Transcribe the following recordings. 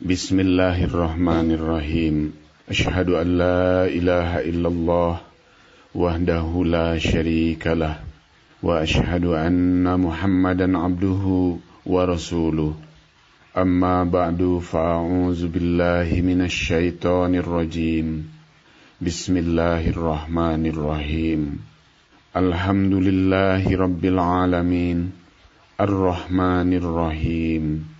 Bismillahirrahmanirrahim. Ashadu an ilaha illallah Wahdahu la sharika Wa ashadu anna muhammadan abduhu wa rasuluh. Amma ba'du fa'a'udzu billahi minash shaitanir rajim. Bismillahirrahmanirrahim. Alhamdulillahi rabbil alamin. Alrahmanirrahim.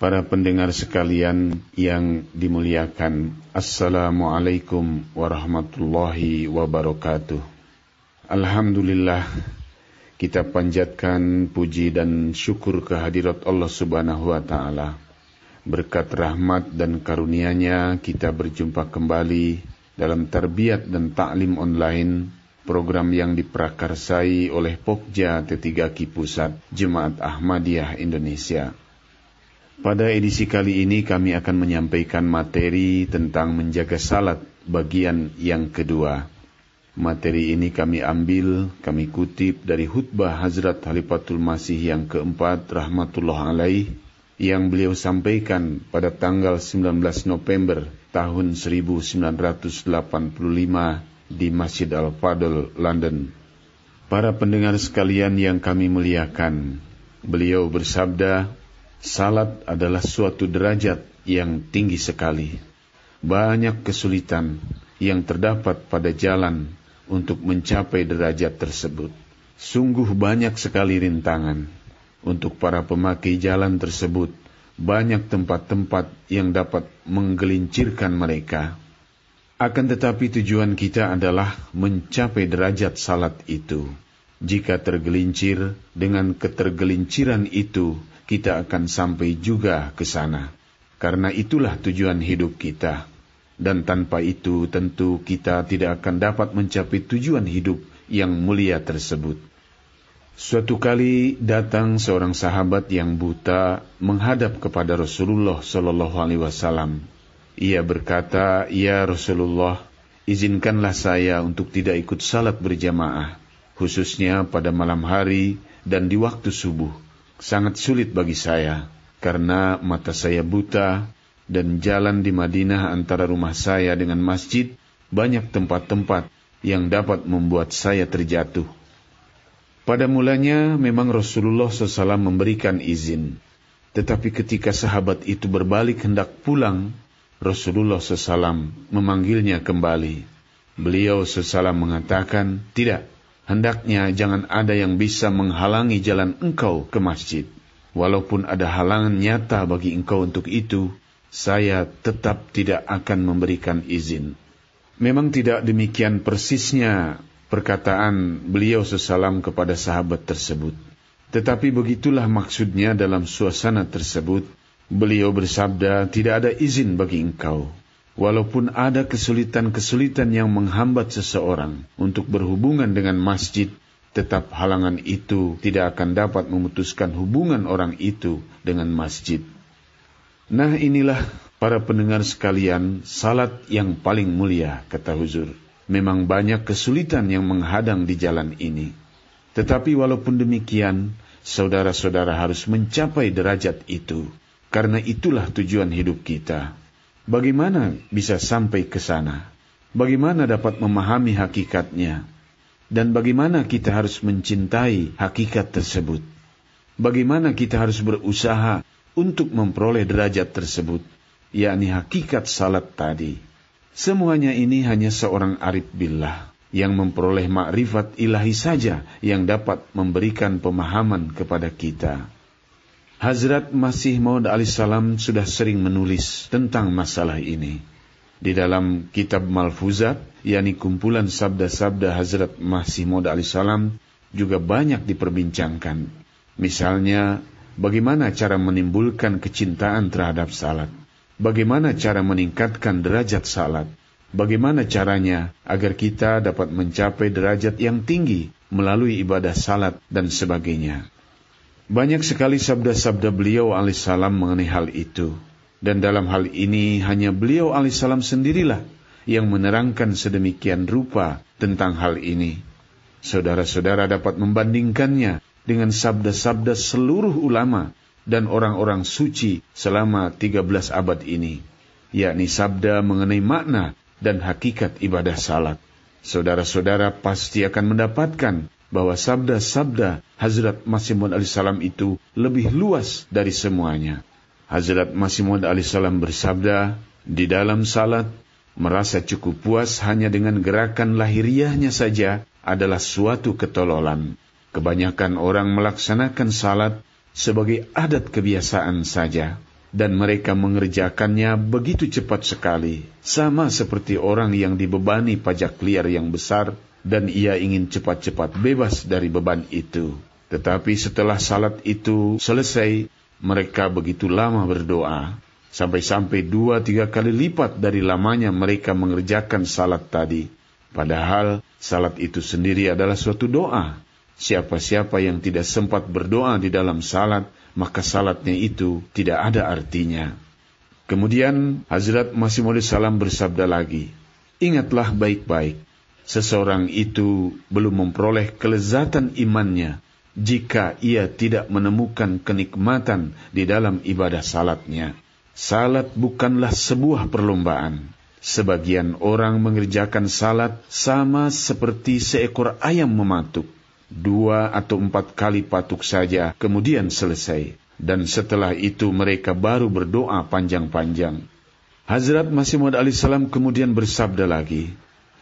Para pendengar sekalian yang dimuliakan, Assalamualaikum warahmatullahi wabarakatuh. Alhamdulillah, kita panjatkan puji dan syukur kehadirat Allah Subhanahu wa Ta'ala. Berkat rahmat dan karunia-Nya, kita berjumpa kembali dalam tarbiyat dan taklim online program yang diprakarsai oleh Pokja T3Ki Pusat Jemaat Ahmadiyah Indonesia. Pada edisi kali ini kami akan menyampaikan materi tentang menjaga salat bagian yang kedua. Materi ini kami ambil, kami kutip dari khutbah Hazrat Halifatul Masih yang keempat rahmatullah alaih yang beliau sampaikan pada tanggal 19 November tahun 1985 di Masjid Al-Fadl, London. Para pendengar sekalian yang kami muliakan, beliau bersabda, Salat adalah suatu derajat yang tinggi sekali. Banyak kesulitan yang terdapat pada jalan untuk mencapai derajat tersebut. Sungguh banyak sekali rintangan untuk para pemakai jalan tersebut. Banyak tempat-tempat yang dapat menggelincirkan mereka. Akan tetapi tujuan kita adalah mencapai derajat salat itu. Jika tergelincir dengan ketergelinciran itu, kita akan sampai juga ke sana. Karena itulah tujuan hidup kita. Dan tanpa itu tentu kita tidak akan dapat mencapai tujuan hidup yang mulia tersebut. Suatu kali datang seorang sahabat yang buta menghadap kepada Rasulullah Shallallahu Alaihi Wasallam. Ia berkata, "Ya Rasulullah, izinkanlah saya untuk tidak ikut salat berjamaah, khususnya pada malam hari dan di waktu subuh sangat sulit bagi saya karena mata saya buta dan jalan di Madinah antara rumah saya dengan masjid banyak tempat-tempat yang dapat membuat saya terjatuh. Pada mulanya memang Rasulullah SAW memberikan izin, tetapi ketika sahabat itu berbalik hendak pulang, Rasulullah SAW memanggilnya kembali. Beliau SAW mengatakan, tidak, hendaknya jangan ada yang bisa menghalangi jalan engkau ke masjid. Walaupun ada halangan nyata bagi engkau untuk itu, saya tetap tidak akan memberikan izin. Memang tidak demikian persisnya perkataan beliau sesalam kepada sahabat tersebut. Tetapi begitulah maksudnya dalam suasana tersebut. Beliau bersabda, tidak ada izin bagi engkau Walaupun ada kesulitan-kesulitan yang menghambat seseorang untuk berhubungan dengan masjid, tetap halangan itu tidak akan dapat memutuskan hubungan orang itu dengan masjid. Nah inilah para pendengar sekalian, salat yang paling mulia, kata Huzur. Memang banyak kesulitan yang menghadang di jalan ini. Tetapi walaupun demikian, saudara-saudara harus mencapai derajat itu. Karena itulah tujuan hidup kita Bagaimana bisa sampai ke sana? Bagaimana dapat memahami hakikatnya? Dan bagaimana kita harus mencintai hakikat tersebut? Bagaimana kita harus berusaha untuk memperoleh derajat tersebut, yakni hakikat salat tadi? Semuanya ini hanya seorang arif billah yang memperoleh makrifat ilahi saja yang dapat memberikan pemahaman kepada kita. Hazrat Masih Maud alaihissalam sudah sering menulis tentang masalah ini. Di dalam kitab Malfuzat, yakni kumpulan sabda-sabda Hazrat Masih Maud alaihissalam juga banyak diperbincangkan. Misalnya, bagaimana cara menimbulkan kecintaan terhadap salat? Bagaimana cara meningkatkan derajat salat? bagaimana caranya agar kita dapat mencapai derajat yang tinggi melalui ibadah salat dan sebagainya. Banyak sekali sabda-sabda beliau alaihissalam mengenai hal itu. Dan dalam hal ini hanya beliau alaihissalam sendirilah yang menerangkan sedemikian rupa tentang hal ini. Saudara-saudara dapat membandingkannya dengan sabda-sabda seluruh ulama dan orang-orang suci selama 13 abad ini, yakni sabda mengenai makna dan hakikat ibadah salat. Saudara-saudara pasti akan mendapatkan bahwa sabda-sabda Hazrat Masih Maud salam itu lebih luas dari semuanya. Hazrat Masih Maud salam bersabda, di dalam salat, merasa cukup puas hanya dengan gerakan lahiriahnya saja adalah suatu ketololan. Kebanyakan orang melaksanakan salat sebagai adat kebiasaan saja, dan mereka mengerjakannya begitu cepat sekali, sama seperti orang yang dibebani pajak liar yang besar, dan ia ingin cepat-cepat bebas dari beban itu. Tetapi setelah salat itu selesai, mereka begitu lama berdoa, sampai-sampai dua tiga kali lipat dari lamanya mereka mengerjakan salat tadi. Padahal salat itu sendiri adalah suatu doa Siapa-siapa yang tidak sempat berdoa di dalam salat, maka salatnya itu tidak ada artinya. Kemudian Hazrat Masih Salam bersabda lagi, Ingatlah baik-baik, seseorang itu belum memperoleh kelezatan imannya jika ia tidak menemukan kenikmatan di dalam ibadah salatnya. Salat bukanlah sebuah perlombaan. Sebagian orang mengerjakan salat sama seperti seekor ayam mematuk dua atau empat kali patuk saja, kemudian selesai. Dan setelah itu mereka baru berdoa panjang-panjang. Hazrat Masih Maud salam kemudian bersabda lagi,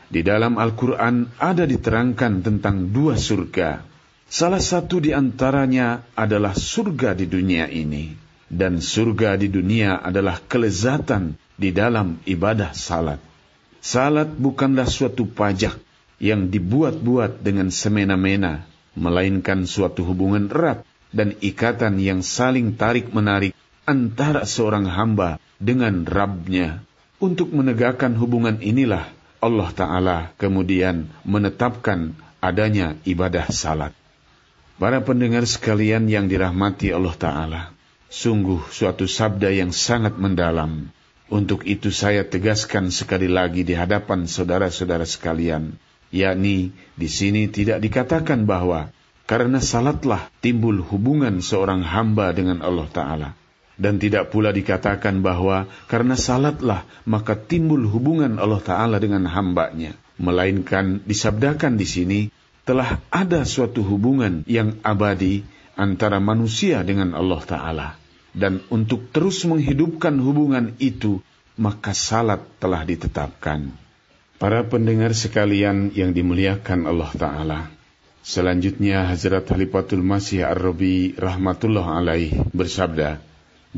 di dalam Al-Quran ada diterangkan tentang dua surga. Salah satu di antaranya adalah surga di dunia ini. Dan surga di dunia adalah kelezatan di dalam ibadah salat. Salat bukanlah suatu pajak, yang dibuat-buat dengan semena-mena, melainkan suatu hubungan erat dan ikatan yang saling tarik-menarik antara seorang hamba dengan Rabbnya. Untuk menegakkan hubungan inilah Allah Ta'ala kemudian menetapkan adanya ibadah salat. Para pendengar sekalian yang dirahmati Allah Ta'ala, sungguh suatu sabda yang sangat mendalam. Untuk itu saya tegaskan sekali lagi di hadapan saudara-saudara sekalian, yakni di sini tidak dikatakan bahwa karena salatlah timbul hubungan seorang hamba dengan Allah Ta'ala. Dan tidak pula dikatakan bahwa karena salatlah maka timbul hubungan Allah Ta'ala dengan hambanya. Melainkan disabdakan di sini telah ada suatu hubungan yang abadi antara manusia dengan Allah Ta'ala. Dan untuk terus menghidupkan hubungan itu, maka salat telah ditetapkan. Para pendengar sekalian yang dimuliakan Allah Ta'ala. Selanjutnya Hazrat Halifatul Masih Ar-Rabi Rahmatullah alaih bersabda,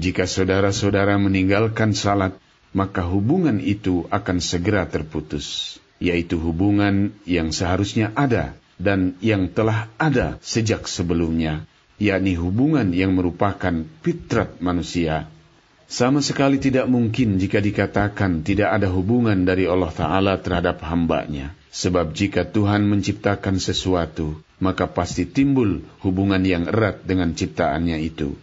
Jika saudara-saudara meninggalkan salat, maka hubungan itu akan segera terputus, yaitu hubungan yang seharusnya ada dan yang telah ada sejak sebelumnya, yakni hubungan yang merupakan fitrat manusia sama sekali tidak mungkin jika dikatakan tidak ada hubungan dari Allah Ta'ala terhadap hambanya. Sebab jika Tuhan menciptakan sesuatu, maka pasti timbul hubungan yang erat dengan ciptaannya itu.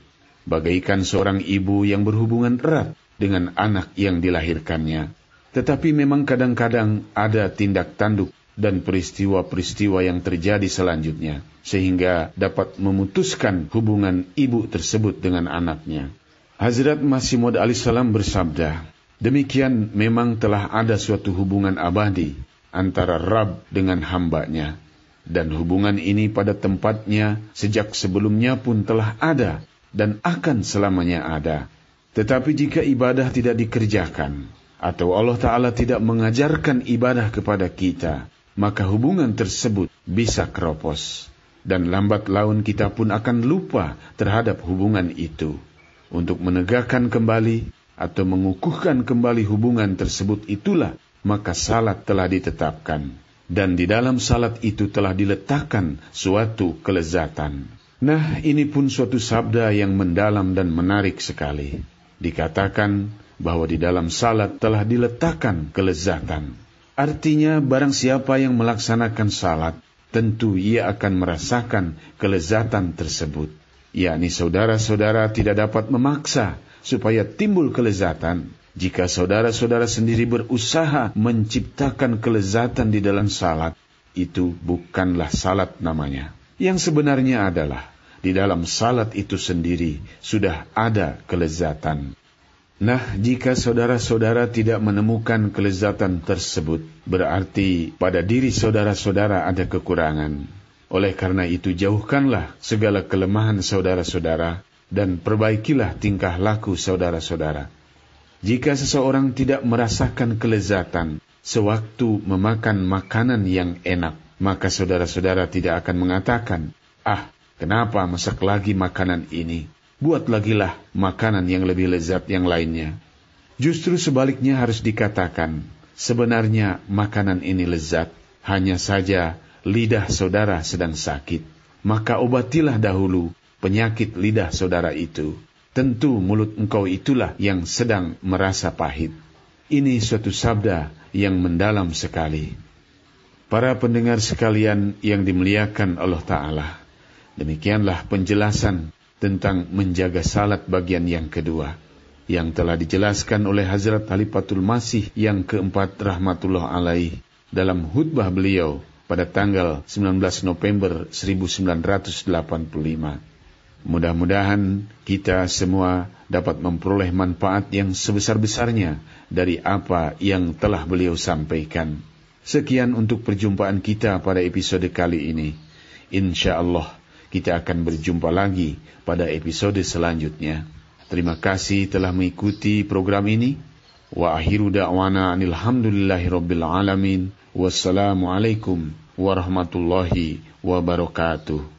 Bagaikan seorang ibu yang berhubungan erat dengan anak yang dilahirkannya. Tetapi memang kadang-kadang ada tindak tanduk dan peristiwa-peristiwa yang terjadi selanjutnya, sehingga dapat memutuskan hubungan ibu tersebut dengan anaknya. Hazrat Masih Maud salam bersabda, demikian memang telah ada suatu hubungan abadi antara Rab dengan hambanya. Dan hubungan ini pada tempatnya sejak sebelumnya pun telah ada dan akan selamanya ada. Tetapi jika ibadah tidak dikerjakan, atau Allah Ta'ala tidak mengajarkan ibadah kepada kita, maka hubungan tersebut bisa keropos. Dan lambat laun kita pun akan lupa terhadap hubungan itu untuk menegakkan kembali atau mengukuhkan kembali hubungan tersebut itulah maka salat telah ditetapkan dan di dalam salat itu telah diletakkan suatu kelezatan. Nah, ini pun suatu sabda yang mendalam dan menarik sekali. Dikatakan bahwa di dalam salat telah diletakkan kelezatan. Artinya barang siapa yang melaksanakan salat, tentu ia akan merasakan kelezatan tersebut. Yakni saudara-saudara tidak dapat memaksa supaya timbul kelezatan. Jika saudara-saudara sendiri berusaha menciptakan kelezatan di dalam salat, itu bukanlah salat namanya. Yang sebenarnya adalah di dalam salat itu sendiri sudah ada kelezatan. Nah, jika saudara-saudara tidak menemukan kelezatan tersebut, berarti pada diri saudara-saudara ada kekurangan. Oleh karena itu, jauhkanlah segala kelemahan saudara-saudara dan perbaikilah tingkah laku saudara-saudara. Jika seseorang tidak merasakan kelezatan sewaktu memakan makanan yang enak, maka saudara-saudara tidak akan mengatakan, "Ah, kenapa masak lagi makanan ini?" buat lagilah makanan yang lebih lezat yang lainnya. Justru sebaliknya harus dikatakan, sebenarnya makanan ini lezat, hanya saja lidah saudara sedang sakit. Maka obatilah dahulu penyakit lidah saudara itu. Tentu mulut engkau itulah yang sedang merasa pahit. Ini suatu sabda yang mendalam sekali. Para pendengar sekalian yang dimuliakan Allah Ta'ala, demikianlah penjelasan tentang menjaga salat bagian yang kedua yang telah dijelaskan oleh Hazrat Halifatul Masih yang keempat rahmatullah alaih dalam khutbah beliau pada tanggal 19 November 1985. Mudah-mudahan kita semua dapat memperoleh manfaat yang sebesar-besarnya dari apa yang telah beliau sampaikan. Sekian untuk perjumpaan kita pada episode kali ini. Insya Allah kita akan berjumpa lagi pada episode selanjutnya. Terima kasih telah mengikuti program ini. Wa akhiru da'wana anilhamdulillahi rabbil alamin. Wassalamualaikum warahmatullahi wabarakatuh.